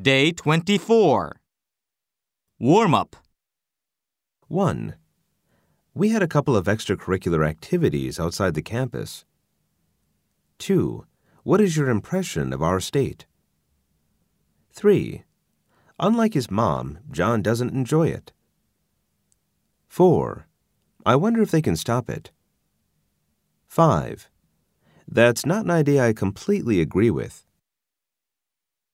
Day 24. Warm up. 1. We had a couple of extracurricular activities outside the campus. 2. What is your impression of our state? 3. Unlike his mom, John doesn't enjoy it. 4. I wonder if they can stop it. 5. That's not an idea I completely agree with.